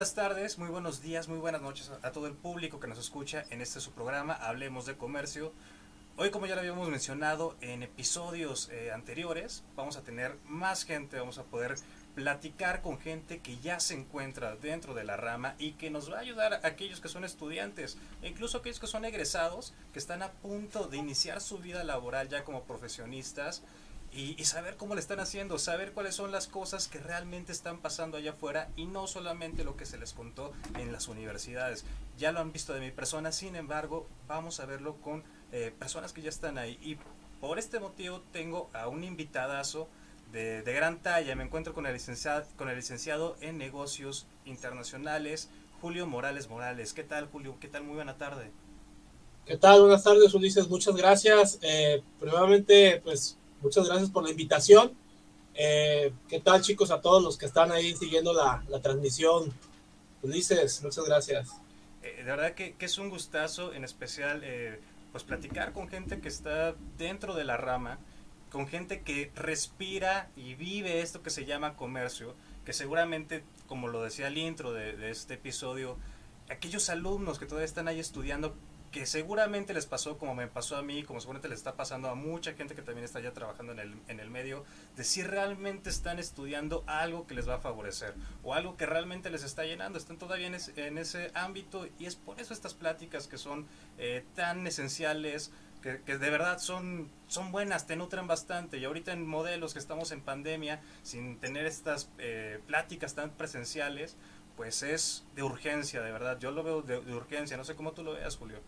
buenas tardes, muy buenos días, muy buenas noches a, todo el público que nos escucha en este su programa Hablemos de Comercio. Hoy, como ya lo habíamos mencionado en episodios eh, anteriores, vamos a tener más gente, vamos a poder platicar con gente que ya se encuentra dentro de la rama y que nos va a ayudar a aquellos que son estudiantes e incluso aquellos que son egresados, que están a punto de iniciar su vida laboral ya como profesionistas y, saber cómo le están haciendo, saber cuáles son las cosas que realmente están pasando allá afuera y no solamente lo que se les contó en las universidades. Ya lo han visto de mi persona, sin embargo, vamos a verlo con eh, personas que ya están ahí. Y por este motivo tengo a un invitadazo de, de, gran talla. Me encuentro con el, licenciado, con el licenciado en negocios internacionales, Julio Morales Morales. ¿Qué tal, Julio? ¿Qué tal? Muy buena tarde. ¿Qué tal? Buenas tardes, Ulises. Muchas gracias. Eh, pues muchas gracias por la invitación. Eh, ¿Qué tal chicos a todos los que están ahí siguiendo la, la transmisión? Ulises, muchas gracias. Eh, de verdad que, que, es un gustazo, en especial, eh, pues platicar con gente que está dentro de la rama, con gente que respira y vive esto que se llama comercio, que seguramente, como lo decía el intro de, de este episodio, aquellos alumnos que todavía están ahí estudiando que seguramente les pasó como me pasó a mí, como seguramente les está pasando a mucha gente que también está ya trabajando en el, en el medio, de si realmente están estudiando algo que les va a favorecer o algo que realmente les está llenando, están todavía en ese, en ese ámbito y es por eso estas pláticas que son eh, tan esenciales, que, que, de verdad son, son buenas, te nutren bastante. Y ahorita en modelos que estamos en pandemia, sin tener estas eh, pláticas tan presenciales, pues es de urgencia, de verdad, yo lo veo de, de urgencia, no sé cómo tú lo veas, Julio.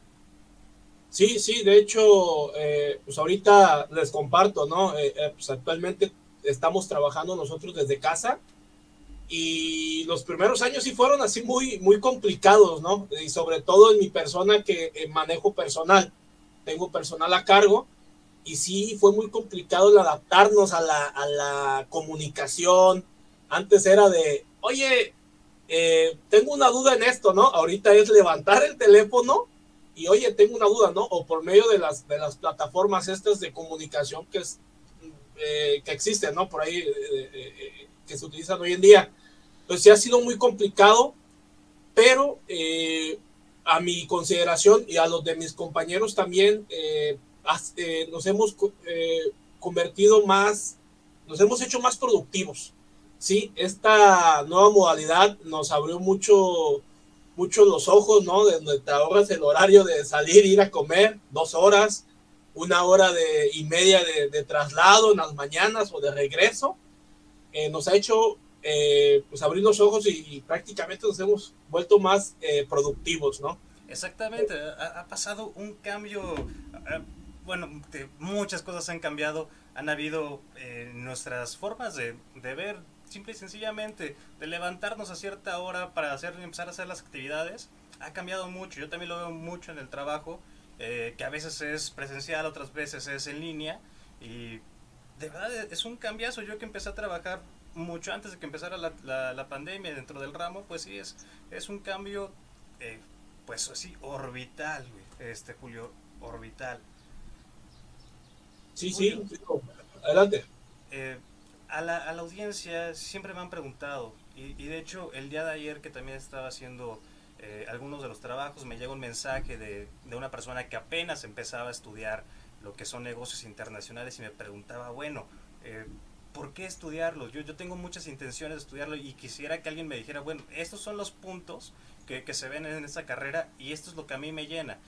Sí, sí, de hecho, eh, pues ahorita les comparto, ¿no? Eh, eh, pues actualmente estamos trabajando nosotros desde casa y los primeros años sí fueron así muy, muy complicados, ¿no? Y sobre todo en mi persona que manejo personal, tengo personal a cargo y sí fue muy complicado el adaptarnos a la, a la comunicación. Antes era de, oye, tengo una duda en esto, ¿no? Ahorita es levantar el teléfono y oye, tengo una duda, ¿no? O por medio de las, de las plataformas estas de comunicación que, es, eh, que existen, ¿no? Por ahí, eh, eh, que se utilizan hoy en día. Pues sí ha sido muy complicado, pero a mi consideración y a los de mis compañeros también nos hemos convertido más, nos hemos hecho más productivos. Sí, esta nueva modalidad nos abrió mucho mucho los ojos, ¿no? De donde te ahorras el horario de salir, ir a comer, dos horas, una hora de, y media de, traslado en las mañanas o de regreso, eh, nos ha hecho eh, pues abrir los ojos y, prácticamente nos hemos vuelto más eh, productivos, ¿no? Exactamente, ha, pasado un cambio, bueno, muchas cosas han cambiado, han habido nuestras formas de, de ver simple y sencillamente de levantarnos a cierta hora para hacer, empezar a hacer las actividades, ha cambiado mucho. Yo también lo veo mucho en el trabajo, eh, que a veces es presencial, otras veces es en línea. Y de verdad es un cambiazo. Yo que empecé a trabajar mucho antes de que empezara la, la, pandemia dentro del ramo, pues sí, es, es un cambio, eh, pues así, orbital, este Julio, orbital. Sí, sí, adelante. Eh, a la, a la audiencia siempre me han preguntado, y, de hecho el día de ayer que también estaba haciendo eh, algunos de los trabajos, me llegó un mensaje de, de, una persona que apenas empezaba a estudiar lo que son negocios internacionales y me preguntaba, bueno, eh, ¿por qué estudiarlo? Yo, yo tengo muchas intenciones de estudiarlo y quisiera que alguien me dijera, bueno, estos son los puntos que, que se ven en esta carrera y esto es lo que a mí me llena.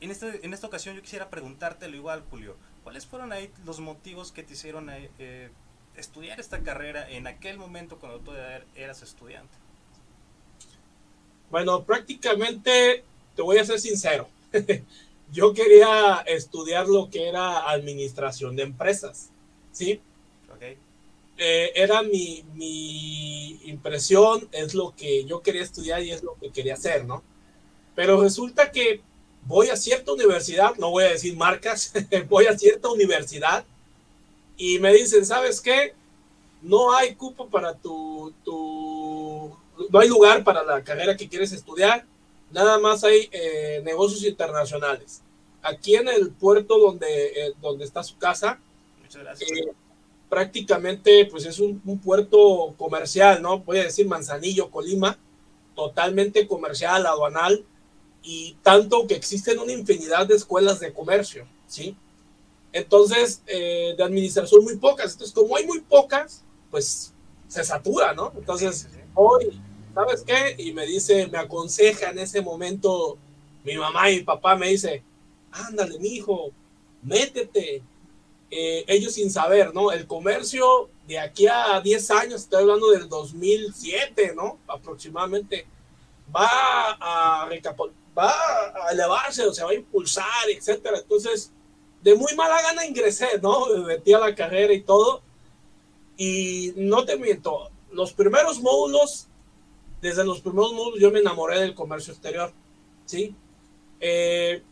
En, este, en esta ocasión yo quisiera preguntártelo igual, Julio. ¿Cuáles fueron ahí los motivos que te hicieron eh, estudiar esta carrera en aquel momento cuando tú eras estudiante? Bueno, prácticamente te voy a ser sincero. Yo quería estudiar lo que era administración de empresas, ¿sí? Okay. Eh, era mi, mi impresión, es lo que yo quería estudiar y es lo que quería hacer, ¿no? Pero resulta que voy a cierta universidad, no voy a decir marcas, voy a cierta universidad y me dicen, ¿sabes qué? No hay cupo para tu, tu, no hay lugar para la carrera que quieres estudiar, nada más hay eh, negocios internacionales. Aquí en el puerto donde, eh, donde está su casa, eh, prácticamente pues es un, puerto comercial, ¿no? Voy a decir Manzanillo, Colima, totalmente comercial, aduanal, y tanto que existen una infinidad de escuelas de comercio, ¿sí? Entonces, eh, de administración muy pocas. Entonces, como hay muy pocas, pues se satura, ¿no? Entonces, hoy, ¿sabes qué? Y me dice, me aconseja en ese momento mi mamá y mi papá, me dice, ándale, mi hijo, métete. Eh, ellos sin saber, ¿no? El comercio de aquí a 10 años, estoy hablando del 2007, ¿no? Aproximadamente, va a, va a elevarse, o se va a impulsar, etcétera. Entonces, de muy mala gana ingresé, ¿no? Me metí a la carrera y todo. Y no te miento, los primeros módulos, desde los primeros módulos yo me enamoré del comercio exterior, ¿sí? Eh,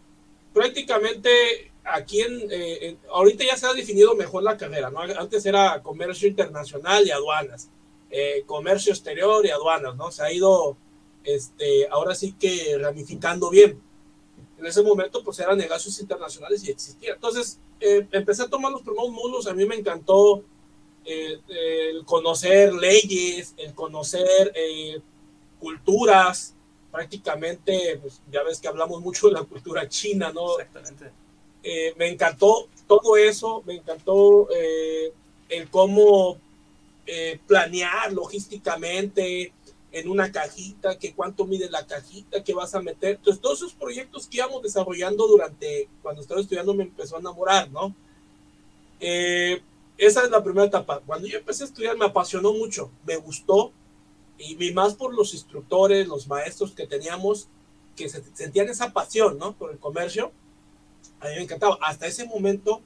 prácticamente aquí eh, en, ahorita ya se ha definido mejor la carrera, ¿no? Antes era comercio internacional y aduanas, eh, comercio exterior y aduanas, ¿no? Se ha ido, este, ahora sí que ramificando bien en ese momento pues eran negocios internacionales y existía. Entonces eh, empecé a tomar los primeros módulos, a mí me encantó eh, el conocer leyes, el conocer eh, culturas, prácticamente, pues ya ves que hablamos mucho de la cultura china, ¿no? Exactamente. me encantó todo eso, me encantó el cómo planear logísticamente, en una cajita, que cuánto mide la cajita que vas a meter. Entonces, todos esos proyectos que íbamos desarrollando durante, cuando estaba estudiando, me empezó a enamorar, ¿no? Eh, esa es la primera etapa. Cuando yo empecé a estudiar, me apasionó mucho, me gustó, y, más por los instructores, los maestros que teníamos, que se, sentían esa pasión, ¿no? Por el comercio. A mí me encantaba. Hasta ese momento,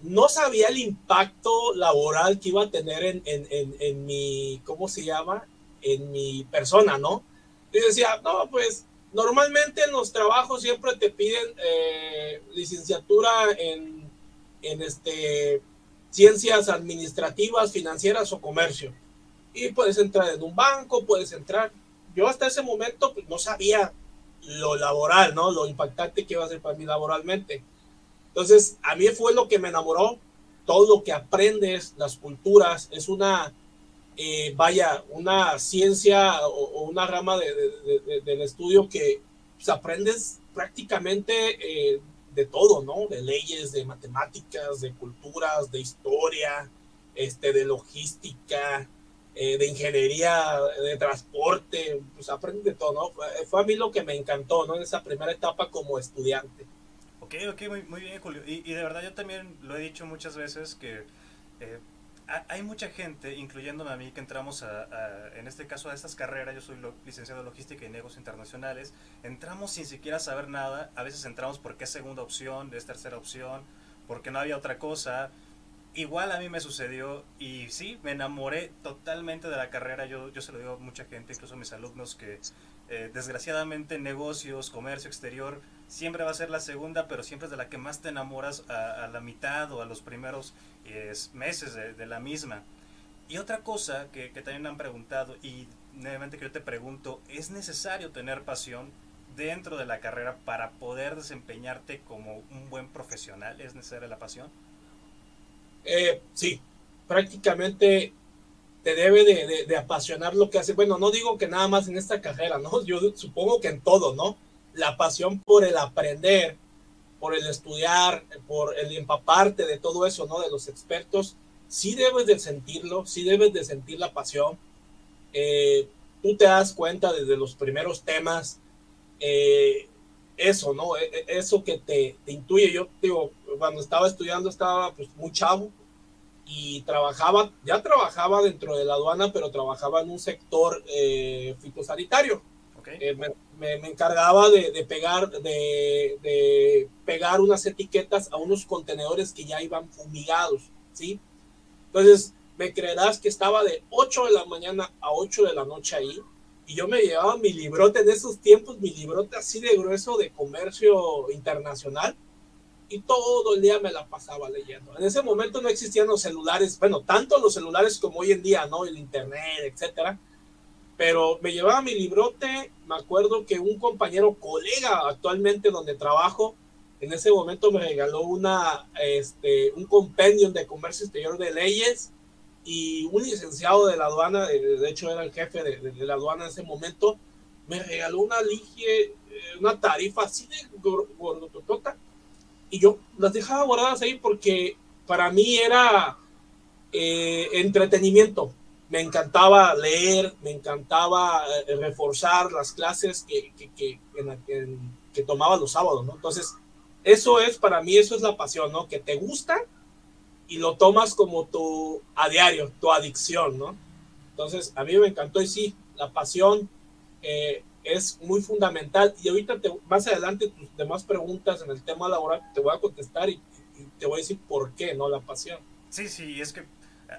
no sabía el impacto laboral que iba a tener en, en, en, en mi, ¿cómo se llama? En mi persona, ¿no? Y decía, no, pues normalmente en los trabajos siempre te piden eh, licenciatura en, en este, ciencias administrativas, financieras o comercio. Y puedes entrar en un banco, puedes entrar. Yo hasta ese momento pues, no sabía lo laboral, ¿no? Lo impactante que iba a ser para mí laboralmente. Entonces, a mí fue lo que me enamoró. Todo lo que aprendes, las culturas, es una eh, vaya, una ciencia o, una rama de, del estudio que pues, aprendes prácticamente eh, de todo, ¿no? De leyes, de matemáticas, de culturas, de historia, este, de logística, eh, de ingeniería, de transporte, pues aprendes de todo, ¿no? Fue, a mí lo que me encantó, ¿no? En esa primera etapa como estudiante. Ok, ok, muy, bien, Julio. Y, de verdad yo también lo he dicho muchas veces que hay mucha gente, incluyéndome a mí, que entramos en este caso a estas carreras, yo soy licenciado en logística y negocios internacionales, entramos sin siquiera saber nada, a veces entramos porque es segunda opción, es tercera opción, porque no había otra cosa. Igual a mí me sucedió y sí, me enamoré totalmente de la carrera, yo, yo se lo digo a mucha gente, incluso a mis alumnos, que eh, desgraciadamente negocios, comercio exterior, siempre va a ser la segunda, pero siempre es de la que más te enamoras a, la mitad o a los primeros meses de, la misma. Y otra cosa que, también me han preguntado, y nuevamente que yo te pregunto, ¿es necesario tener pasión dentro de la carrera para poder desempeñarte como un buen profesional? ¿Es necesaria la pasión? Eh, sí, prácticamente te debe de, apasionar lo que hace. Bueno, no digo que nada más en esta carrera, ¿no? Yo supongo que en todo, ¿no? la pasión por el aprender, por el estudiar, por el empaparte de todo eso, ¿no? De los expertos, sí debes de sentirlo, sí debes de sentir la pasión. Eh, tú te das cuenta desde los primeros temas, eh, eso, ¿no? E, e, eso que te, te, intuye. Yo digo, cuando estaba estudiando estaba pues muy chavo y trabajaba, ya trabajaba dentro de la aduana, pero trabajaba en un sector eh, fitosanitario. Eh, me, encargaba de, pegar, de, pegar unas etiquetas a unos contenedores que ya iban fumigados, ¿sí? Entonces, me creerás que estaba de 8 de la mañana a 8 de la noche ahí, y yo me llevaba mi librote en esos tiempos, mi librote así de grueso de comercio internacional, y todo el día me la pasaba leyendo. En ese momento no existían los celulares, bueno, tanto los celulares como hoy en día, ¿no? El internet, etcétera pero me llevaba mi librote, me acuerdo que un compañero, colega actualmente donde trabajo, en ese momento me regaló una, este, un compendium de comercio exterior de leyes y un licenciado de la aduana, de hecho era el jefe de, la aduana en ese momento, me regaló una ligie, eh, una tarifa así de gordotota, y yo las dejaba guardadas ahí porque para mí era eh, entretenimiento. Me encantaba leer, me encantaba eh, reforzar las clases que, que, que, que tomaba los sábados, ¿no? Entonces, eso es para mí, eso es la pasión, ¿no? Que te gusta y lo tomas como tu a diario, tu adicción, ¿no? Entonces, a mí me encantó y sí, la pasión eh, es muy fundamental. Y ahorita, te, más adelante, tus demás preguntas en el tema laboral, te voy a contestar y, te voy a decir por qué, ¿no? La pasión. Sí, sí, es que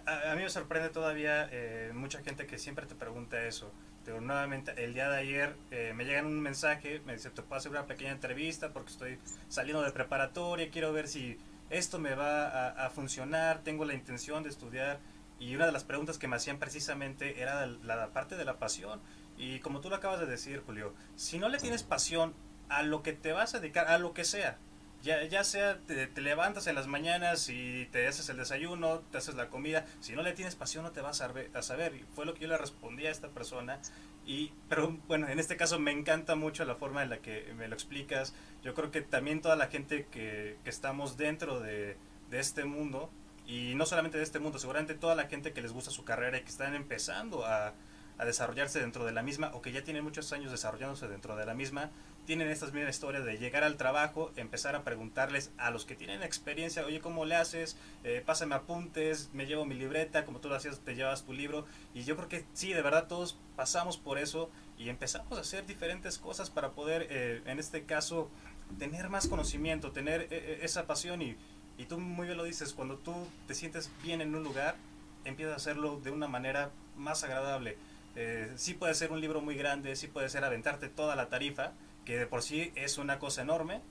a, mí me sorprende todavía eh, mucha gente que siempre te pregunta eso. Pero nuevamente, el día de ayer eh, me llega un mensaje, me dice, te puedo hacer una pequeña entrevista porque estoy saliendo de preparatoria, quiero ver si esto me va a, funcionar, tengo la intención de estudiar. Y una de las preguntas que me hacían precisamente era la, parte de la pasión. Y como tú lo acabas de decir, Julio, si no le tienes pasión a lo que te vas a dedicar, a lo que sea, ya, ya sea te, levantas en las mañanas y te haces el desayuno, te haces la comida, si no le tienes pasión no te vas a, a saber. Y fue lo que yo le respondí a esta persona. Y, pero bueno, en este caso me encanta mucho la forma en la que me lo explicas. Yo creo que también toda la gente que, que estamos dentro de, de este mundo, y no solamente de este mundo, seguramente toda la gente que les gusta su carrera y que están empezando a, a desarrollarse dentro de la misma o que ya tienen muchos años desarrollándose dentro de la misma, tienen estas mismas historias de llegar al trabajo, empezar a preguntarles a los que tienen experiencia, oye, ¿cómo le haces? Eh, pásame apuntes, me llevo mi libreta, como tú lo hacías, te llevas tu libro. Y yo creo que sí, de verdad todos pasamos por eso y empezamos a hacer diferentes cosas para poder, eh, en este caso, tener más conocimiento, tener eh, eh, esa pasión. Y, y tú muy bien lo dices, cuando tú te sientes bien en un lugar, empiezas a hacerlo de una manera más agradable. Sí puede ser un libro muy grande, sí puede ser aventarte toda la tarifa, que de por sí es una cosa enorme,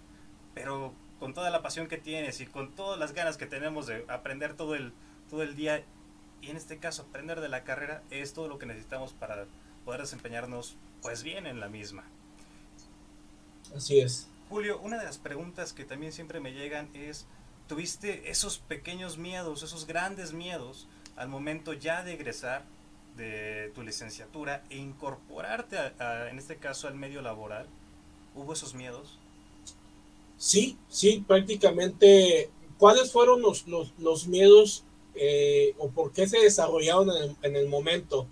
pero con toda la pasión que tienes y con todas las ganas que tenemos de aprender todo el, todo el día, y en este caso aprender de la carrera, es todo lo que necesitamos para poder desempeñarnos pues bien en la misma. Así es. Julio, una de las preguntas que también siempre me llegan es, ¿tuviste esos pequeños miedos, esos grandes miedos al momento ya de egresar de tu licenciatura e incorporarte en este caso al medio laboral? ¿Hubo esos miedos? Sí, sí, prácticamente. ¿Cuáles fueron los, los, miedos eh, o por qué se desarrollaron en el, momento?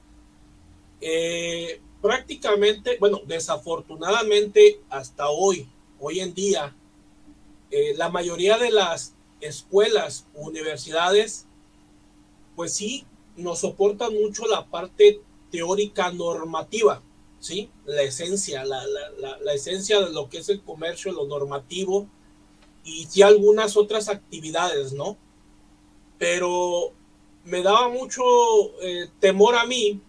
Eh, prácticamente, bueno, desafortunadamente hasta hoy, hoy en día, eh, la mayoría de las escuelas, universidades, pues sí, nos soportan mucho la parte teórica normativa. ¿sí? La esencia, la, la, la, esencia de lo que es el comercio, lo normativo y algunas otras actividades, ¿no? Pero me daba mucho eh, temor a mí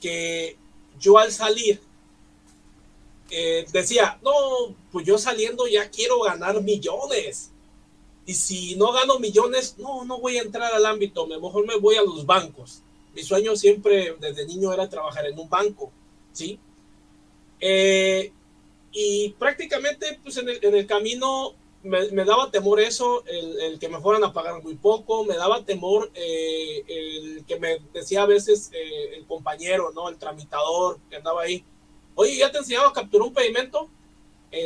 que yo al salir eh, decía, no, pues yo saliendo ya quiero ganar millones. Y si no gano millones, no, no voy a entrar al ámbito, mejor me voy a los bancos. Mi sueño siempre desde niño era trabajar en un banco ¿sí? Eh, y prácticamente, pues en el, camino me, daba temor eso, el, que me fueran a pagar muy poco, me daba temor eh, el que me decía a veces eh, el compañero, ¿no? El tramitador que andaba ahí. Oye, ¿ya te enseñaba a capturar un pedimento?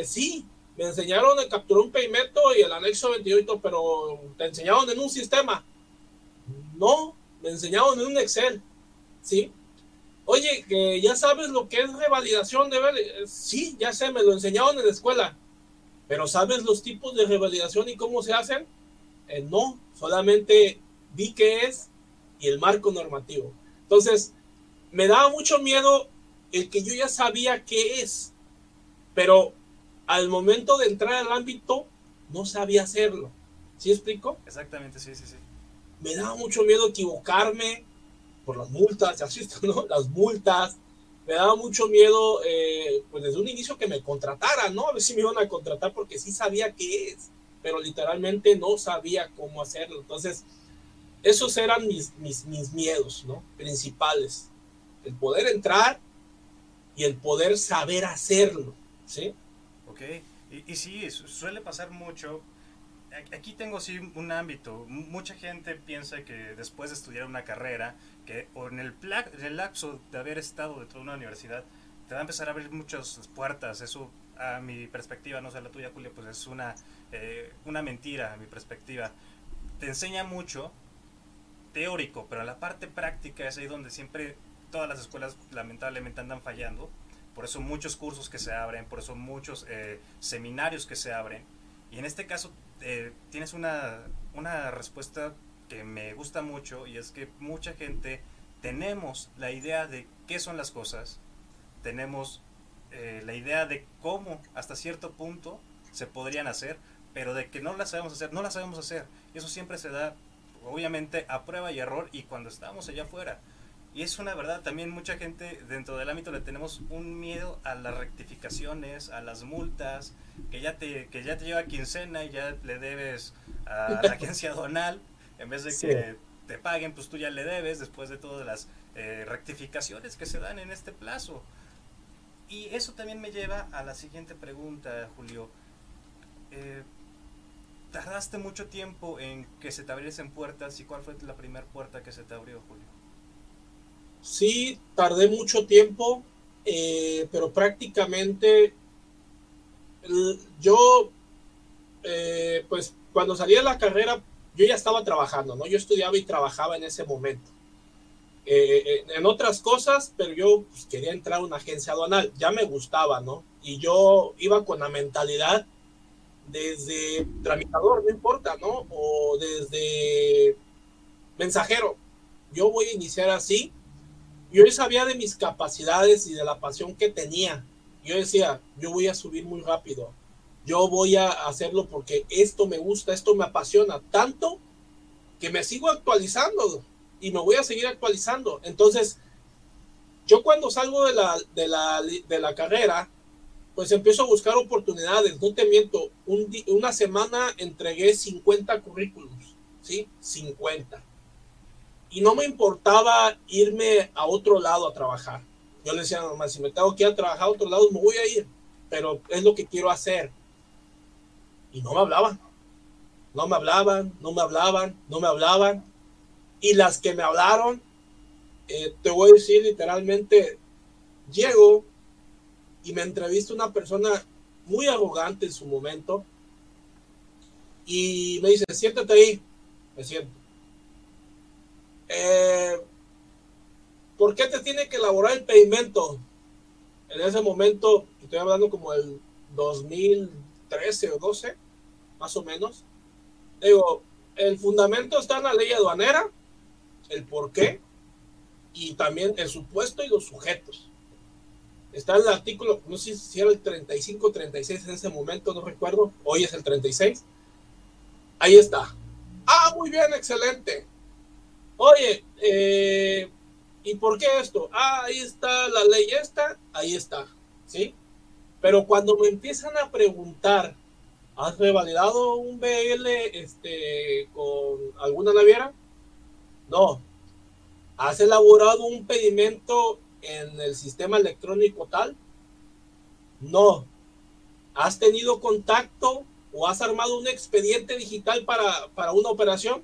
sí, me enseñaron a capturar un pedimento y el anexo 28, pero te enseñaron en un sistema. No, me enseñaron en un Excel, ¿sí? Oye, que ya sabes lo que es revalidación de Sí, ya sé, me lo enseñaron en la escuela. Pero ¿sabes los tipos de revalidación y cómo se hacen? Eh, no, solamente vi qué es y el marco normativo. Entonces, me daba mucho miedo el que yo ya sabía qué es, pero al momento de entrar al ámbito no sabía hacerlo. ¿Sí explico? Exactamente, sí, sí, sí. Me daba mucho miedo equivocarme, por las multas, así ¿no? Las multas. Me daba mucho miedo, eh, pues desde un inicio que me contrataran, ¿no? A ver si me iban a contratar porque sí sabía qué es, pero literalmente no sabía cómo hacerlo. Entonces, esos eran mis, mis, mis miedos, ¿no? Principales. El poder entrar y el poder saber hacerlo, ¿sí? Ok, y, y sí, suele pasar mucho aquí tengo sí un ámbito. Mucha gente piensa que después de estudiar una carrera, que o en el, en el lapso de haber estado dentro de una universidad, te va a empezar a abrir muchas puertas. Eso, a mi perspectiva, no sé la tuya, Julio, pues es una, eh, una mentira, a mi perspectiva. Te enseña mucho teórico, pero la parte práctica es ahí donde siempre todas las escuelas lamentablemente andan fallando. Por eso muchos cursos que se abren, por eso muchos eh, seminarios que se abren. Y en este caso eh, tienes una, una respuesta que me gusta mucho y es que mucha gente tenemos la idea de qué son las cosas, tenemos eh, la idea de cómo hasta cierto punto se podrían hacer, pero de que no las sabemos hacer, no las sabemos hacer. Y eso siempre se da, obviamente, a prueba y error y cuando estamos allá afuera. Y es una verdad, también mucha gente dentro del ámbito le tenemos un miedo a las rectificaciones, a las multas, que ya te, que ya te lleva quincena y ya le debes a la agencia donal, en vez de que te paguen, pues tú ya le debes después de todas las eh, rectificaciones que se dan en este plazo. Y eso también me lleva a la siguiente pregunta, Julio. Eh, ¿Tardaste mucho tiempo en que se te abriesen puertas y cuál fue la primera puerta que se te abrió, Julio? Sí, tardé mucho tiempo, eh, pero prácticamente yo, eh, pues cuando salí de la carrera, yo ya estaba trabajando, ¿no? Yo estudiaba y trabajaba en ese momento. Eh, en otras cosas, pero yo pues, quería entrar a una agencia aduanal, ya me gustaba, ¿no? Y yo iba con la mentalidad desde tramitador, no importa, ¿no? O desde mensajero. Yo voy a iniciar así yo sabía de mis capacidades y de la pasión que tenía. Yo decía, yo voy a subir muy rápido. Yo voy a hacerlo porque esto me gusta, esto me apasiona tanto que me sigo actualizando y me voy a seguir actualizando. Entonces, yo cuando salgo de la, de la, de la carrera, pues empiezo a buscar oportunidades. No te miento, una semana entregué 50 currículums, ¿sí? 50 y no me importaba irme a otro lado a trabajar. Yo le decía a si me tengo que ir a trabajar a otro lado, me voy a ir, pero es lo que quiero hacer. Y no me hablaban. No me hablaban, no me hablaban, no me hablaban. Y las que me hablaron, eh, te voy a decir literalmente, llego y me entrevista una persona muy arrogante en su momento y me dice, siéntate ahí, me siento eh, ¿Por qué te tiene que elaborar el pedimento? En ese momento, estoy hablando como el 2013 o 12, más o menos. Digo, el fundamento está en la ley aduanera, el por qué, y también el supuesto y los sujetos. Está en el artículo, no sé si era el 35 36 en ese momento, no recuerdo, hoy es el 36. Ahí está. Ah, muy bien, excelente. Oye, eh, ¿y por qué esto? Ah, ahí está la ley esta, ahí está, ¿sí? Pero cuando me empiezan a preguntar, ¿has revalidado un BL este, con alguna naviera? No. ¿Has elaborado un pedimento en el sistema electrónico tal? No. ¿Has tenido contacto o has armado un expediente digital para, para una operación?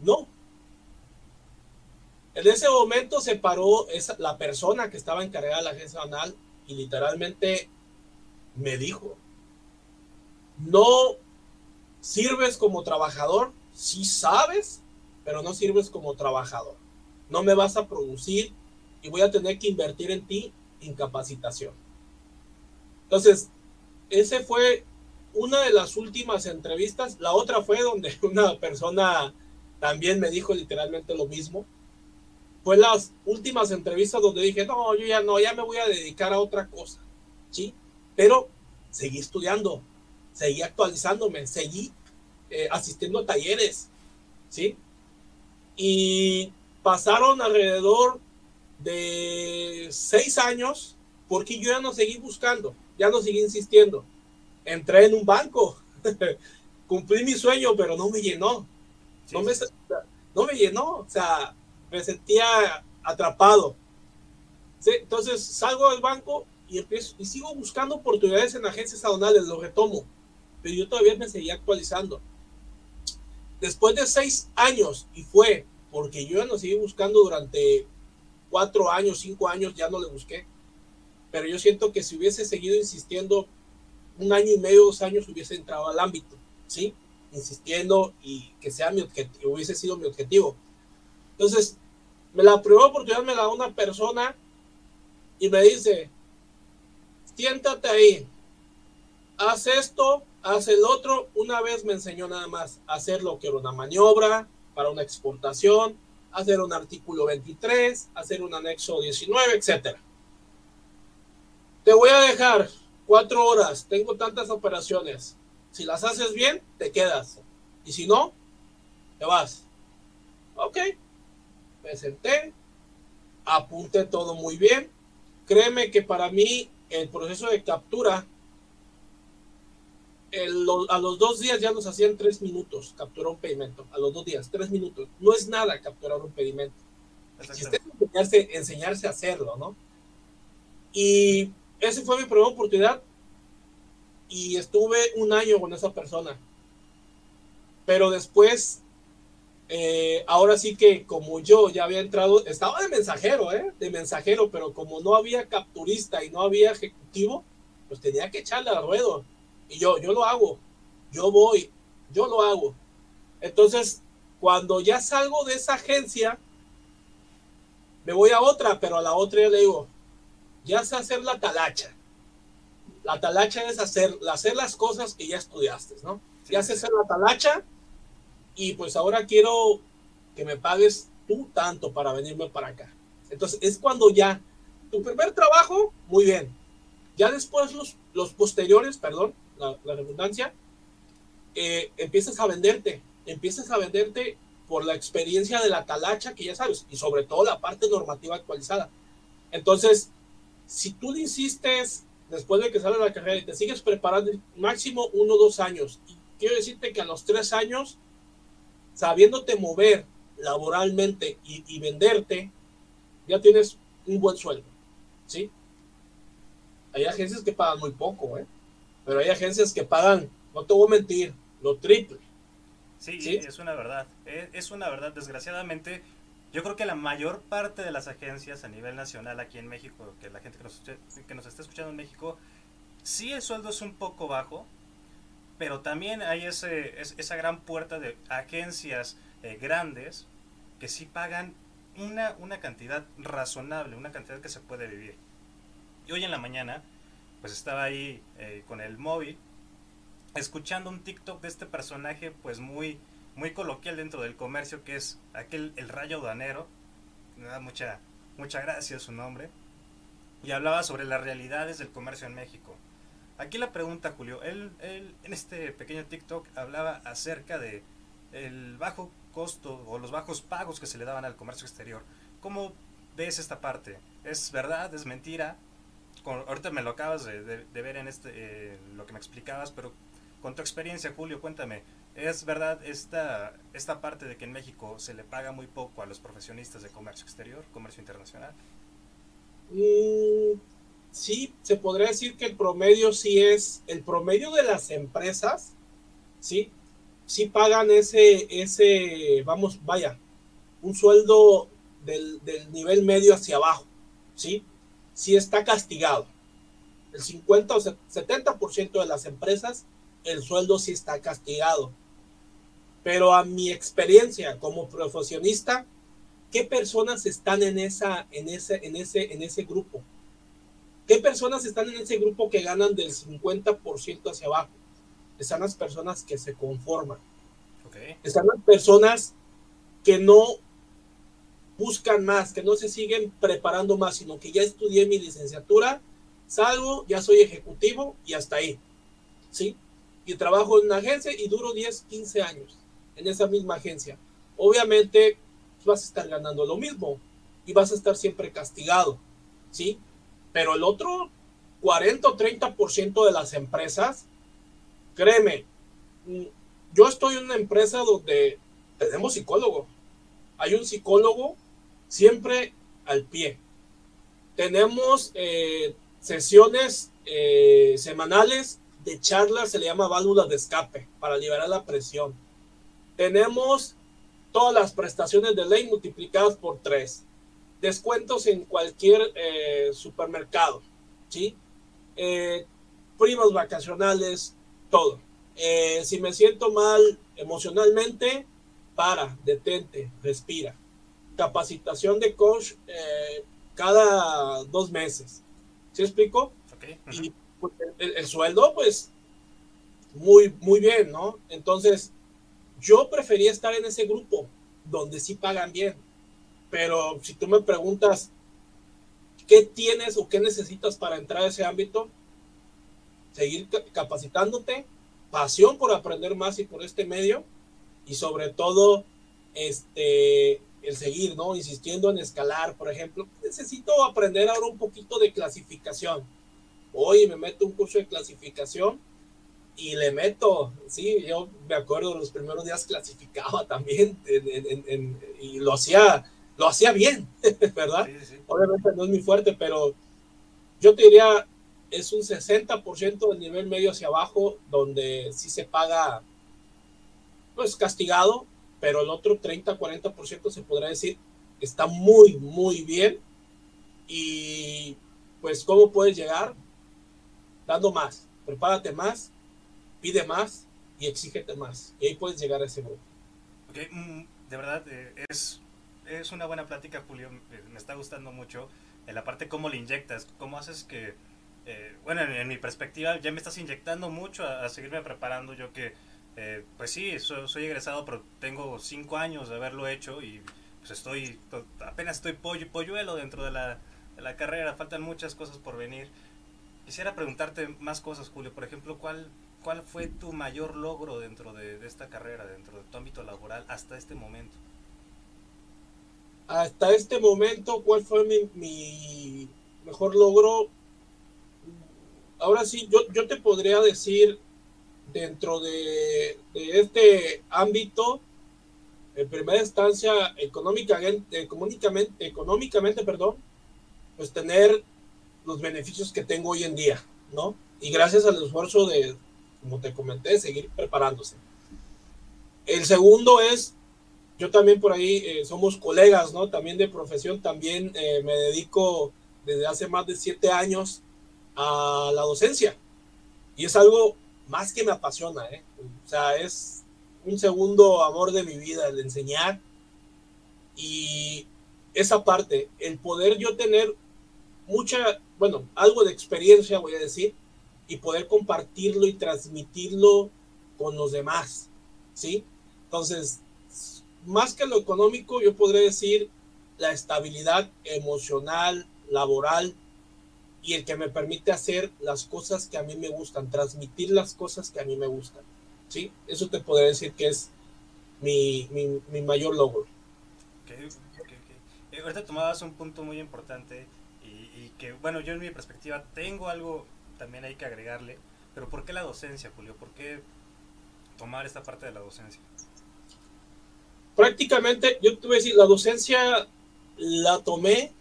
No. En ese momento se paró esa, la persona que estaba encargada de la agencia anal y literalmente me dijo, no sirves como trabajador, sí sabes, pero no sirves como trabajador. No me vas a producir y voy a tener que invertir en ti en capacitación. Entonces, ese fue una de las últimas entrevistas. La otra fue donde una persona también me dijo literalmente lo mismo. Fue las últimas entrevistas donde dije, no, yo ya no, ya me voy a dedicar a otra cosa, ¿sí? Pero seguí estudiando, seguí actualizándome, seguí eh, asistiendo a talleres, ¿sí? Y pasaron alrededor de seis años porque yo ya no seguí buscando, ya no seguí insistiendo. Entré en un banco, cumplí mi sueño, pero no me llenó no, me, no me llenó, o sea, me sentía atrapado. Entonces salgo del banco y empiezo y sigo buscando oportunidades en agencias aduanales, lo retomo, pero yo todavía me seguía actualizando. Después de seis años, y fue porque yo ya no seguí buscando durante cuatro años, cinco años, ya no le busqué. pero yo siento que si hubiese seguido insistiendo un año y medio, dos años, hubiese entrado al ámbito, ¿sí? Insistiendo y que sea mi objetivo, hubiese sido mi objetivo. Entonces, me la primera oportunidad me la da una persona y me dice, siéntate ahí, haz esto, haz el otro. Una vez me enseñó nada más hacer lo que era una maniobra para una exportación, hacer un artículo 23, hacer un anexo 19, etcétera. Te voy a dejar cuatro horas, tengo tantas operaciones. Si las haces bien, te quedas. Y si no, te vas. Ok. Me senté, apunté todo muy bien. Créeme que para mí el proceso de captura, a los dos días ya nos hacían tres minutos capturar un pedimento. A los dos días, tres minutos. No es nada capturar un pedimento. enseñarse, enseñarse a hacerlo, ¿no? Y esa fue mi primera oportunidad y estuve un año con esa persona. Pero después, eh, ahora sí que como yo ya había entrado, estaba de mensajero, ¿eh? De mensajero, pero como no había capturista y no había ejecutivo, pues tenía que echarle al ruedo. Y yo, yo lo hago, yo voy, yo lo hago. Entonces, cuando ya salgo de esa agencia, me voy a otra, pero a la otra yo le digo, ya sé hacer la talacha. La talacha es hacer, hacer las cosas que ya estudiaste, ¿no? Ya sé hacer la talacha y pues ahora quiero que me pagues tú tanto para venirme para acá. Entonces es cuando ya tu primer trabajo, muy bien. Ya después los, los posteriores, perdón, la, redundancia, eh, empiezas a venderte, empiezas a venderte por la experiencia de la talacha que ya sabes y sobre todo la parte normativa actualizada. Entonces, si tú le insistes después de que sales de la carrera y te sigues preparando máximo uno o dos años, y quiero decirte que a los tres años, sabiéndote mover laboralmente y, venderte, ya tienes un buen sueldo, ¿sí? Hay agencias que pagan muy poco, ¿eh? Pero hay agencias que pagan, no te voy a mentir, lo triple. Sí, ¿sí? es una verdad. Es una verdad. Desgraciadamente, yo creo que la mayor parte de las agencias a nivel nacional aquí en México, que la gente que nos, que nos está escuchando en México, sí el sueldo es un poco bajo, pero también hay ese, esa gran puerta de agencias eh, grandes que sí pagan una, una cantidad razonable, una cantidad que se puede vivir. Y hoy en la mañana, pues estaba ahí eh, con el móvil, escuchando un TikTok de este personaje, pues muy, muy coloquial dentro del comercio, que es aquel, el rayo danero. Me da mucha, mucha gracia su nombre. Y hablaba sobre las realidades del comercio en México. Aquí la pregunta, Julio, él, él en este pequeño TikTok hablaba acerca de el bajo costo o los bajos pagos que se le daban al comercio exterior. ¿Cómo ves esta parte? ¿Es verdad? ¿Es mentira? ahorita me lo acabas de, ver en este, eh, lo que me explicabas, pero con tu experiencia, Julio, cuéntame, ¿Es verdad esta, esta parte de que en México se le paga muy poco a los profesionistas de comercio exterior, comercio internacional? Mm, sí, se podría decir que el promedio sí es, el promedio de las empresas, sí, sí pagan ese, ese, vamos, vaya, un sueldo del, del nivel medio hacia abajo, sí, sí está castigado. El 50 o 70% de las empresas, el sueldo sí está castigado pero a mi experiencia como profesionista, ¿qué personas están en, esa, en, ese, en, ese, en ese grupo? ¿Qué personas están en ese grupo que ganan del 50% hacia abajo? Están las personas que se conforman. Están las personas que no buscan más, que no se siguen preparando más, sino que ya estudié mi licenciatura, salgo, ya soy ejecutivo y hasta ahí. ¿Sí? Y trabajo en una agencia y duro 10, 15 años en esa misma agencia. Obviamente vas a estar ganando lo mismo y vas a estar siempre castigado, ¿sí? Pero el otro 40 o 30% de las empresas, créeme, yo estoy en una empresa donde tenemos psicólogo. Hay un psicólogo siempre al pie. Tenemos eh, sesiones eh, semanales de charlas, se le llama válvulas de escape, para liberar la presión tenemos todas las prestaciones de ley multiplicadas por tres. Descuentos en cualquier eh, supermercado. ¿sí? Eh, primas vacacionales, todo. Eh, si me siento mal emocionalmente, para, detente, respira. Capacitación de coach eh, cada dos meses. ¿Sí explico? Y pues, el, sueldo, pues, muy, muy bien, ¿no? Entonces, yo prefería estar en ese grupo donde sí pagan bien. Pero si tú me preguntas, ¿qué tienes o qué necesitas para entrar a ese ámbito? Seguir capacitándote, pasión por aprender más y por este medio, y sobre todo, este, el seguir, ¿no? Insistiendo en escalar, por ejemplo. Necesito aprender ahora un poquito de clasificación. Hoy me meto un curso de clasificación y le meto, sí, yo me acuerdo los primeros días clasificaba también y lo hacía, lo hacía bien, ¿verdad? Obviamente no es muy fuerte, pero yo te diría, es un 60% del nivel medio hacia abajo donde sí se paga, pues castigado, pero el otro 30-40% se podrá decir está muy, muy bien. Y pues, ¿cómo puedes llegar? Dando más, prepárate más, pide más y exígete más. Y ahí puedes llegar a ese grupo. Mm, de verdad, eh, es, es una buena plática, Julio. Me está gustando mucho. En la parte cómo le inyectas, cómo haces que, eh, bueno, en, mi perspectiva, ya me estás inyectando mucho a, seguirme preparando. Yo que, eh, pues sí, soy, egresado, pero tengo cinco años de haberlo hecho y pues estoy, apenas estoy pollo, polluelo dentro de la, de la carrera. Faltan muchas cosas por venir. Quisiera preguntarte más cosas, Julio. Por ejemplo, ¿cuál, ¿cuál fue tu mayor logro dentro de, esta carrera, dentro de tu ámbito laboral hasta este momento? Hasta este momento, ¿cuál fue mi, mejor logro? Ahora sí, yo, yo te podría decir dentro de, este ámbito, en primera instancia, económicamente, económicamente, económicamente, perdón, pues tener los beneficios que tengo hoy en día, ¿no? Y gracias al esfuerzo de, como te comenté, seguir preparándose. El segundo es, yo también por ahí eh, somos colegas, ¿no? También de profesión, también eh, me dedico desde hace más de siete años a la docencia. Y es algo más que me apasiona, ¿eh? O sea, es un segundo amor de mi vida, el enseñar. Y esa parte, el poder yo tener mucha, bueno, algo de experiencia, voy a decir, y poder compartirlo y transmitirlo con los demás, ¿sí? Entonces, más que lo económico, yo podría decir la estabilidad emocional, laboral y el que me permite hacer las cosas que a mí me gustan, transmitir las cosas que a mí me gustan, ¿sí? Eso te podría decir que es mi, mi, mayor logro. Okay, okay, ahorita tomabas un punto muy importante y que, bueno, yo en mi perspectiva tengo algo también hay que agregarle. Pero ¿por qué la docencia, Julio? ¿Por qué tomar esta parte de la docencia? Prácticamente, yo te voy a decir, la docencia la tomé,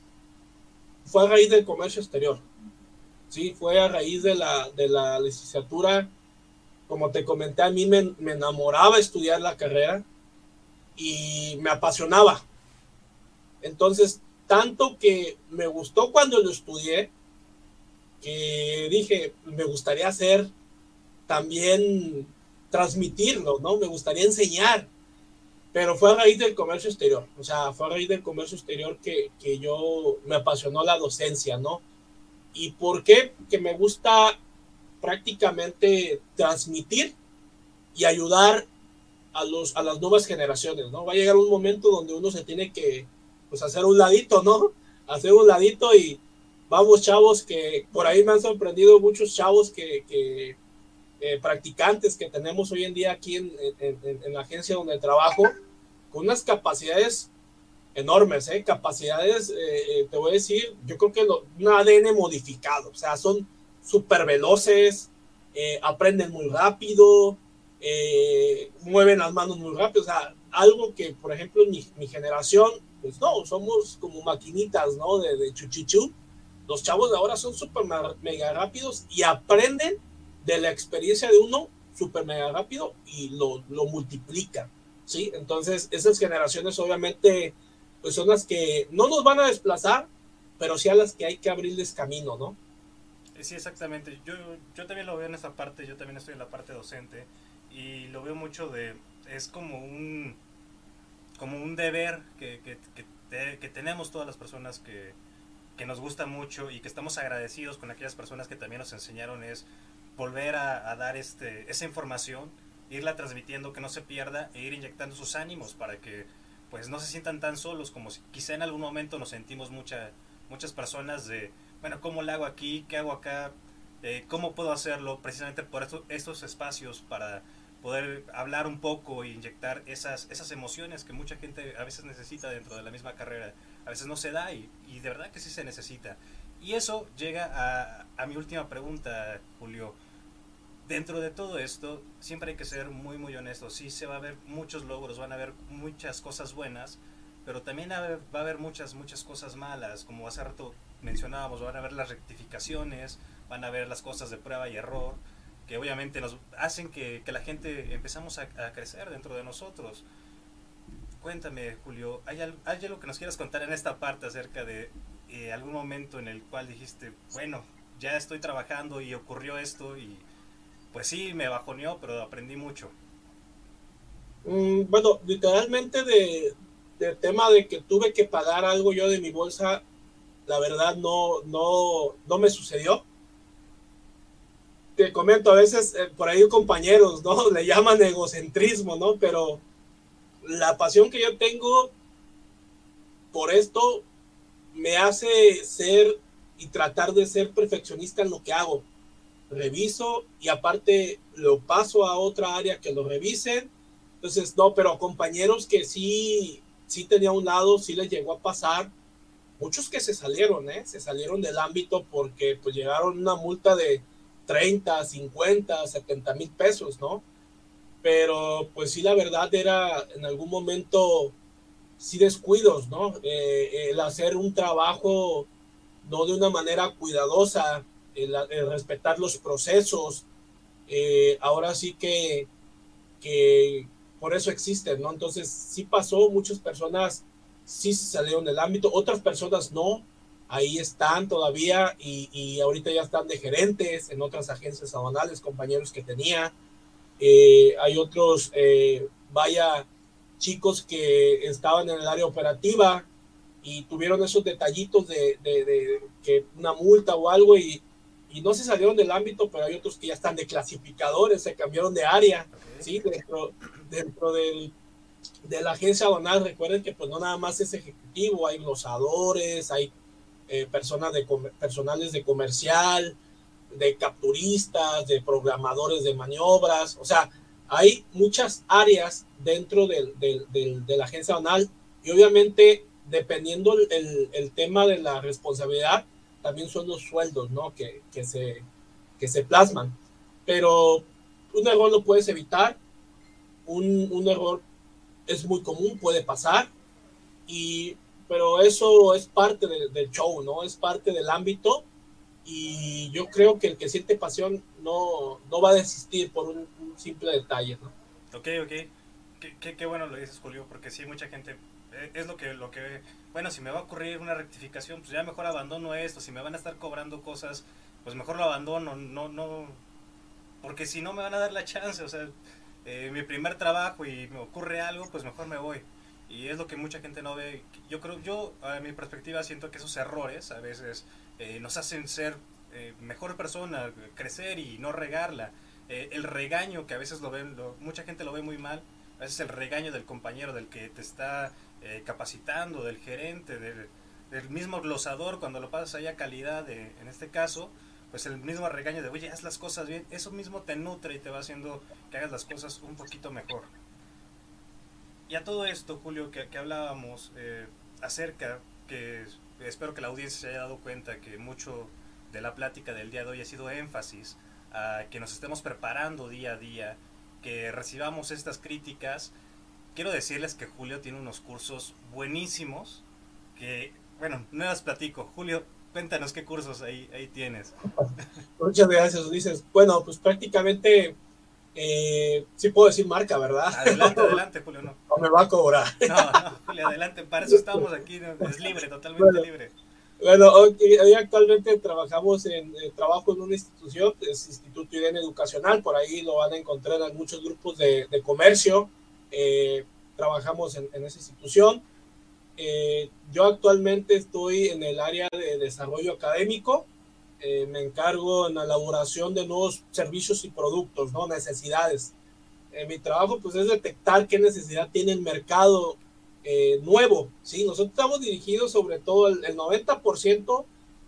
fue a raíz del comercio exterior. Sí, fue a raíz de la, de la licenciatura. Como te comenté, a mí me, me enamoraba estudiar la carrera y me apasionaba. Entonces, tanto que me gustó cuando lo estudié, que dije, me gustaría hacer también transmitirlo, ¿no? Me gustaría enseñar, pero fue a raíz del comercio exterior, o sea, fue a raíz del comercio exterior que, que yo me apasionó la docencia, ¿no? ¿Y por qué? Que me gusta prácticamente transmitir y ayudar a, los, a las nuevas generaciones, ¿no? Va a llegar un momento donde uno se tiene que, pues, hacer un ladito, ¿no? Hacer un ladito y, vamos chavos que por ahí me han sorprendido muchos chavos que, eh, practicantes que tenemos hoy en día aquí en, en, la agencia donde trabajo, con unas capacidades enormes, ¿eh? capacidades, eh, eh, te voy a decir, yo creo que lo, un ADN modificado, o sea, son súper veloces, aprenden muy rápido, mueven las manos muy rápido, o sea, algo que, por ejemplo, mi, mi generación, pues no, somos como maquinitas, ¿no? De, de chuchichu, los chavos de ahora son súper mega rápidos y aprenden de la experiencia de uno súper mega rápido y lo, lo multiplican, ¿sí? Entonces, esas generaciones obviamente pues son las que no nos van a desplazar, pero sí a las que hay que abrirles camino, ¿no? Sí, exactamente. Yo, yo también lo veo en esa parte, yo también estoy en la parte docente y lo veo mucho de, es como un, como un deber que, que, que, tenemos todas las personas que, que nos gusta mucho y que estamos agradecidos con aquellas personas que también nos enseñaron es volver a, dar este, esa información, irla transmitiendo, que no se pierda e ir inyectando sus ánimos para que pues no se sientan tan solos como quizá en algún momento nos sentimos mucha, muchas personas de, bueno, ¿cómo lo hago aquí? ¿Qué hago acá? Eh, ¿Cómo puedo hacerlo? Precisamente por esto, estos espacios para poder hablar un poco e inyectar esas, esas emociones que mucha gente a veces necesita dentro de la misma carrera. A veces no se da y, de verdad que sí se necesita. Y eso llega a, mi última pregunta, Julio. Dentro de todo esto, siempre hay que ser muy, muy honestos. Sí, se va a ver muchos logros, van a haber muchas cosas buenas, pero también va a haber muchas, muchas cosas malas. Como hace rato mencionábamos, van a haber las rectificaciones, van a ver las cosas de prueba y error, que obviamente nos hacen que, la gente empezamos a, crecer dentro de nosotros. Cuéntame, Julio, ¿hay, ¿hay, algo que nos quieras contar en esta parte acerca de eh, algún momento en el cual dijiste, bueno, ya estoy trabajando y ocurrió esto y pues sí, me bajoneó, pero aprendí mucho? Mm, bueno, literalmente de, del tema de que tuve que pagar algo yo de mi bolsa, la verdad no, no, no me sucedió. Te comento, a veces eh, por ahí compañeros, ¿no? Le llaman egocentrismo, ¿no? Pero la pasión que yo tengo por esto me hace ser y tratar de ser perfeccionista en lo que hago. Reviso y aparte lo paso a otra área que lo revisen. Entonces, no, pero compañeros que sí, sí tenía un lado, sí les llegó a pasar muchos que se salieron, ¿eh? se salieron del ámbito porque pues llegaron una multa de 30, 50, 70 mil pesos, ¿no? Pero pues sí, la verdad era en algún momento, sí descuidos, ¿no? Eh, el hacer un trabajo no de una manera cuidadosa, el, el respetar los procesos, eh, ahora sí que, que por eso existen, ¿no? Entonces sí pasó, muchas personas sí salieron del ámbito, otras personas no, ahí están todavía y, y ahorita ya están de gerentes en otras agencias aduanales, compañeros que tenía. Eh, hay otros, eh, vaya, chicos que estaban en el área operativa y tuvieron esos detallitos de, de, de que una multa o algo y, y, no se salieron del ámbito, pero hay otros que ya están de clasificadores, se cambiaron de área, okay. ¿sí? Dentro, dentro del de la agencia aduanal, recuerden que pues no nada más es ejecutivo, hay glosadores, hay eh, personas de personales de comercial, de capturistas, de programadores de maniobras, o sea, hay muchas áreas dentro del, del, de la agencia aduanal y obviamente dependiendo el, el, tema de la responsabilidad, también son los sueldos, ¿no? Que, que, se, que se plasman. Pero un error lo puedes evitar, un, un error es muy común, puede pasar, y, pero eso es parte de, del show, ¿no? Es parte del ámbito y yo creo que el que siente pasión no, no va a desistir por un, simple detalle, ¿no? Ok, ok. Qué, qué, bueno lo dices, Julio, porque sí, mucha gente, es lo que, lo que, bueno, si me va a ocurrir una rectificación, pues ya mejor abandono esto, si me van a estar cobrando cosas, pues mejor lo abandono, no, no, porque si no me van a dar la chance, o sea, eh, mi primer trabajo y me ocurre algo, pues mejor me voy. Y es lo que mucha gente no ve. Yo creo, yo a mi perspectiva siento que esos errores a veces eh, nos hacen ser eh, mejor persona, crecer y no regarla. Eh, el regaño que a veces lo ven, lo, mucha gente lo ve muy mal, a veces el regaño del compañero, del que te está capacitando, del gerente, del, mismo glosador, cuando lo pasas ahí a calidad, en este caso, pues el mismo regaño de, oye, haz las cosas bien, eso mismo te nutre y te va haciendo que hagas las cosas un poquito mejor. Y a todo esto, Julio, que, que hablábamos acerca, que espero que la audiencia se haya dado cuenta que mucho de la plática del día de hoy ha sido énfasis a que nos estemos preparando día a día, que recibamos estas críticas. Quiero decirles que Julio tiene unos cursos buenísimos que, bueno, no las platico. Julio, cuéntanos qué cursos ahí, ahí tienes. Muchas gracias, Ulises. Bueno, pues prácticamente eh, sí puedo decir marca, ¿verdad? Adelante, adelante, Julio, no. No me va a cobrar. No, no, Julio, adelante, para eso estamos aquí, es libre, totalmente bueno, libre. Bueno, hoy, actualmente trabajamos en, eh, trabajo en una institución, es Instituto IDEN Educacional, por ahí lo van a encontrar en muchos grupos de, de comercio, eh, trabajamos en, en, esa institución. Eh, yo actualmente estoy en el área de desarrollo académico, eh, me encargo en la elaboración de nuevos servicios y productos, ¿no? Necesidades. Eh, mi trabajo pues es detectar qué necesidad tiene el mercado eh, nuevo, ¿sí? Nosotros estamos dirigidos sobre todo el, el 90%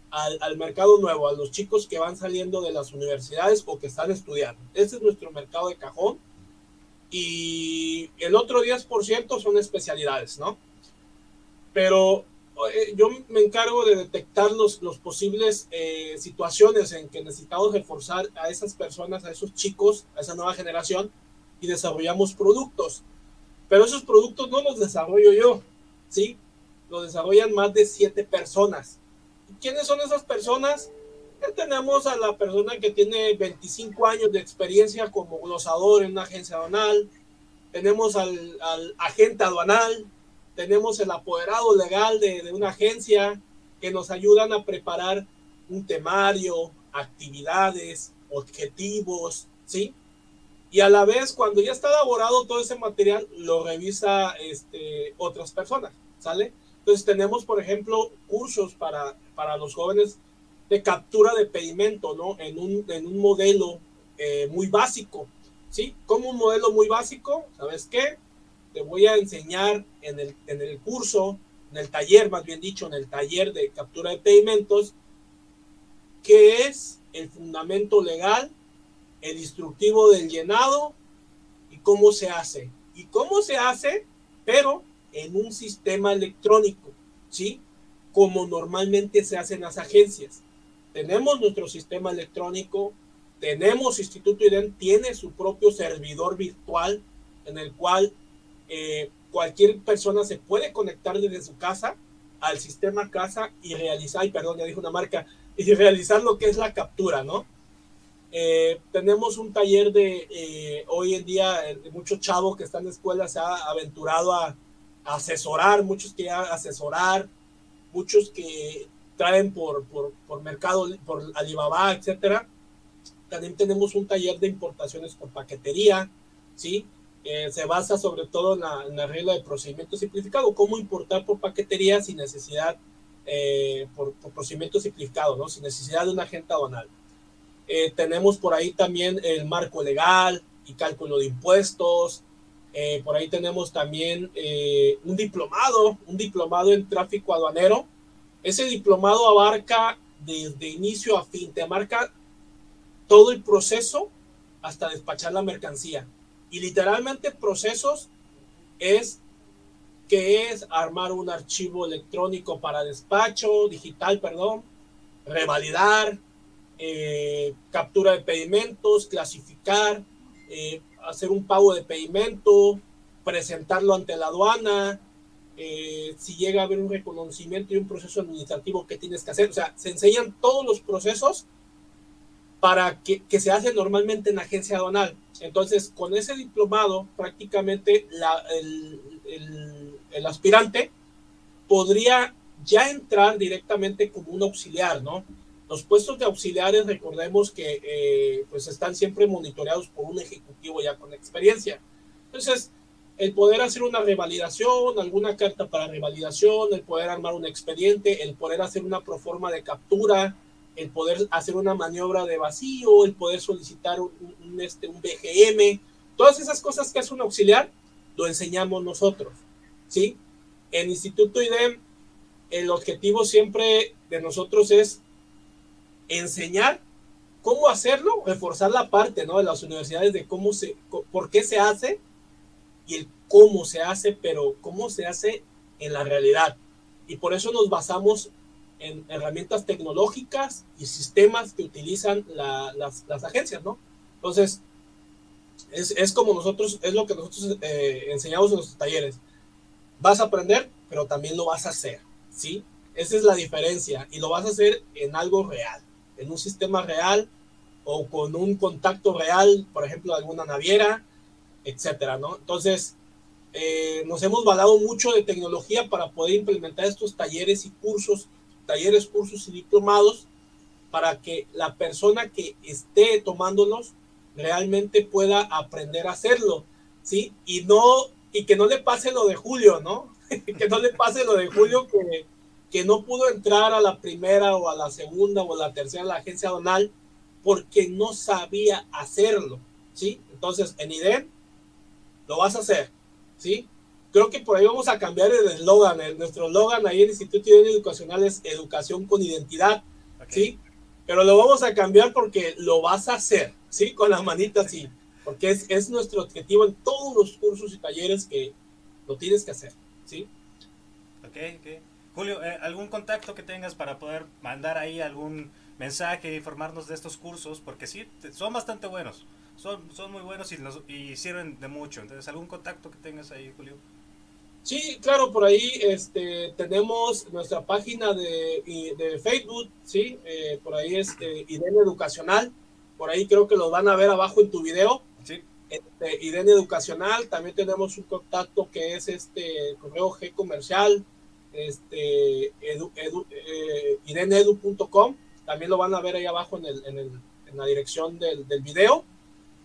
al, al, mercado nuevo, a los chicos que van saliendo de las universidades o que están estudiando. Ese es nuestro mercado de cajón. Y el otro 10% son especialidades, ¿no? Pero yo me encargo de detectar los, los posibles eh, situaciones en que necesitamos reforzar a esas personas, a esos chicos, a esa nueva generación y desarrollamos productos. Pero esos productos no los desarrollo yo, ¿sí? Los desarrollan más de siete personas. ¿Y quiénes son esas personas? Ya tenemos a la persona que tiene 25 años de experiencia como glosador en una agencia aduanal, tenemos al, al agente aduanal, tenemos el apoderado legal de, de, una agencia que nos ayudan a preparar un temario, actividades, objetivos, ¿sí? Y a la vez, cuando ya está elaborado todo ese material, lo revisa este, otras personas, ¿sale? Entonces tenemos, por ejemplo, cursos para, para los jóvenes de captura de pedimento, ¿no? En un, en un modelo eh, muy básico, ¿sí? Como un modelo muy básico, ¿sabes qué? Te voy a enseñar en el, en el curso, en el taller, más bien dicho, en el taller de captura de pedimentos, qué es el fundamento legal, el instructivo del llenado y cómo se hace. Y cómo se hace, pero en un sistema electrónico, ¿sí? Como normalmente se hace en las agencias. Tenemos nuestro sistema electrónico, tenemos Instituto IDEN, tiene su propio servidor virtual en el cual eh, cualquier persona se puede conectar desde su casa al sistema casa y realizar, y perdón, ya dijo una marca, y realizar lo que es la captura, ¿no? Eh, tenemos un taller de eh, hoy en día, muchos chavos que están en escuela se ha aventurado a, a asesorar, muchos que a asesorar, muchos que traen por, por, por mercado, por Alibaba, etcétera. También tenemos un taller de importaciones por paquetería, ¿sí? Eh, se basa sobre todo en la, regla de procedimiento simplificado, cómo importar por paquetería sin necesidad, eh, por, por, procedimiento simplificado, sin necesidad de un agente aduanal. Eh, tenemos por ahí también el marco legal y cálculo de impuestos. Por ahí tenemos también un diplomado, un diplomado en tráfico aduanero. Ese diplomado abarca desde inicio a fin, te abarca todo el proceso hasta despachar la mercancía y literalmente procesos es que es armar un archivo electrónico para despacho, digital, perdón, revalidar, eh, captura de pedimentos, clasificar, eh, hacer un pago de pedimento, presentarlo ante la aduana, eh, si llega a haber un reconocimiento y un proceso administrativo que tienes que hacer. O sea, se enseñan todos los procesos para que, que se hace normalmente en agencia aduanal. Entonces, con ese diplomado, prácticamente el, el, aspirante podría ya entrar directamente como un auxiliar, ¿no? Los puestos de auxiliares, recordemos que eh, pues están siempre monitoreados por un ejecutivo ya con experiencia. Entonces, el poder hacer una revalidación, alguna carta para revalidación, el poder armar un expediente, el poder hacer una proforma de captura, el poder hacer una maniobra de vacío, el poder solicitar un, un, este, BGM, todas esas cosas que hace un auxiliar, lo enseñamos nosotros, ¿sí? En Instituto IDEM, el objetivo siempre de nosotros es enseñar cómo hacerlo, reforzar la parte, ¿no? De las universidades de cómo se, por qué se hace y el cómo se hace, pero cómo se hace en la realidad. Y por eso nos basamos en herramientas tecnológicas y sistemas que utilizan la, las, las, agencias, ¿no? Entonces, es, es, como nosotros, es lo que nosotros eh, enseñamos en nuestros talleres. Vas a aprender, pero también lo vas a hacer, ¿sí? Esa es la diferencia y lo vas a hacer en algo real, en un sistema real o con un contacto real, por ejemplo, de alguna naviera, etcétera, ¿no? Entonces, eh, nos hemos valado mucho de tecnología para poder implementar estos talleres y cursos talleres, cursos y diplomados para que la persona que esté tomándolos realmente pueda aprender a hacerlo, ¿sí? Y no, y que no le pase lo de Julio, ¿no? que no le pase lo de Julio que, que no pudo entrar a la primera o a la segunda o a la tercera la agencia donal porque no sabía hacerlo, ¿sí? Entonces, en IDEN lo vas a hacer, ¿sí? Creo que por ahí vamos a cambiar el eslogan, nuestro eslogan ahí en el Instituto Educacional es Educación con Identidad, ¿sí? Pero lo vamos a cambiar porque lo vas a hacer, ¿sí? Con las manitas, sí. Porque es, es nuestro objetivo en todos los cursos y talleres que lo tienes que hacer, ¿sí? Ok, ok. Julio, eh, ¿algún contacto que tengas para poder mandar ahí algún mensaje, informarnos de estos cursos? Porque sí, son bastante buenos. Son, son muy buenos y, y sirven de mucho. Entonces, ¿algún contacto que tengas ahí, Julio? Sí, claro, por ahí este, tenemos nuestra página de, de Facebook, ¿sí? Eh, por ahí es eh, Educacional, por ahí creo que los van a ver abajo en tu video. Sí. Este, Educacional, también tenemos un contacto que es este correo G comercial, este, edu, edu, eh, ireneedu.com, también lo van a ver ahí abajo en, el, en, el, en la dirección del, del video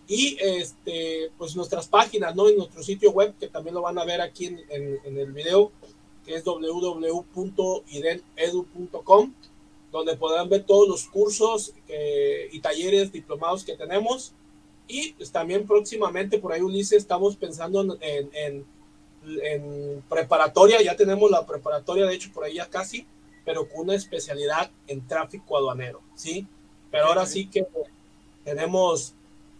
y este, pues nuestras páginas, ¿no? En nuestro sitio web, que también lo van a ver aquí en, en, el video, que es www.irenedu.com, donde podrán ver todos los cursos eh, y talleres diplomados que tenemos. Y pues, también próximamente, por ahí Ulises, estamos pensando en, en, en, preparatoria, ya tenemos la preparatoria, de hecho, por ahí ya casi, pero con una especialidad en tráfico aduanero, ¿sí? Pero ahora sí que tenemos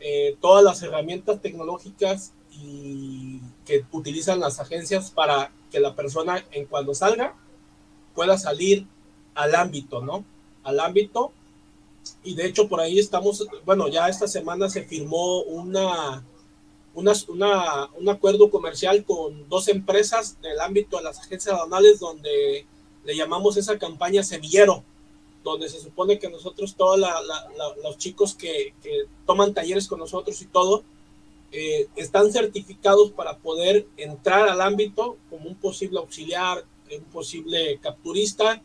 eh, todas las herramientas tecnológicas y que utilizan las agencias para que la persona en cuando salga pueda salir al ámbito, ¿no? Al ámbito. Y de hecho por ahí estamos, bueno, ya esta semana se firmó una, una, una, un acuerdo comercial con dos empresas del ámbito de las agencias aduanales donde le llamamos esa campaña semillero donde se supone que nosotros, todos los chicos que, toman talleres con nosotros y todo, eh, están certificados para poder entrar al ámbito como un posible auxiliar, un posible capturista,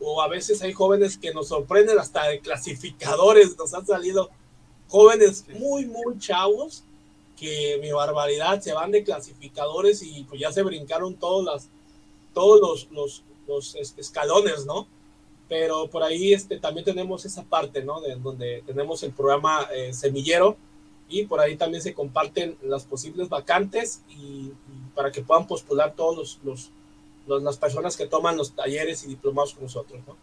o a veces hay jóvenes que nos sorprenden hasta de clasificadores, nos han salido jóvenes muy, muy chavos, que mi barbaridad, se van de clasificadores y pues ya se brincaron todos, las, todos los, los, los este, escalones, ¿no? Pero por ahí este, también tenemos esa parte, ¿no? De, donde tenemos el programa eh, semillero y por ahí también se comparten las posibles vacantes y, para que puedan postular todos los, los, las personas que toman los talleres y diplomados con nosotros, ¿no?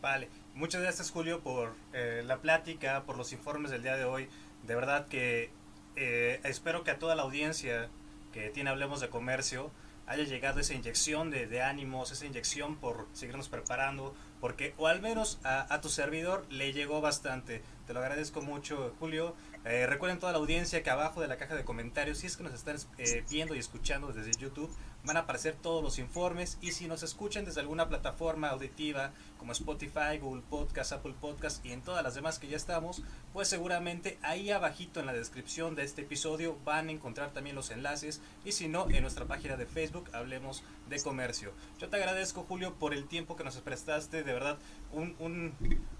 Vale, muchas gracias Julio por eh, la plática, por los informes del día de hoy. De verdad que eh, espero que a toda la audiencia que tiene Hablemos de Comercio haya llegado esa inyección de, de ánimos, esa inyección por seguirnos preparando, porque o al menos a, tu servidor le llegó bastante. Te lo agradezco mucho, Julio. Eh, recuerden toda la audiencia que abajo de la caja de comentarios, si es que nos están eh, viendo y escuchando desde YouTube, van a aparecer todos los informes y si nos escuchan desde alguna plataforma auditiva como Spotify, Google Podcast, Apple Podcast y en todas las demás que ya estamos, pues seguramente ahí abajito en la descripción de este episodio van a encontrar también los enlaces y si no en nuestra página de Facebook hablemos de comercio. Yo te agradezco Julio por el tiempo que nos prestaste, de verdad un, un,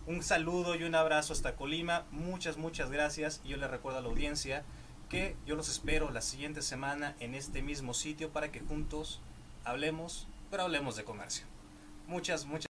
un saludo y un abrazo hasta Colima, muchas muchas gracias y yo le recuerdo a la audiencia que yo los espero la siguiente semana en este mismo sitio para que juntos hablemos, pero hablemos de comercio. Muchas, muchas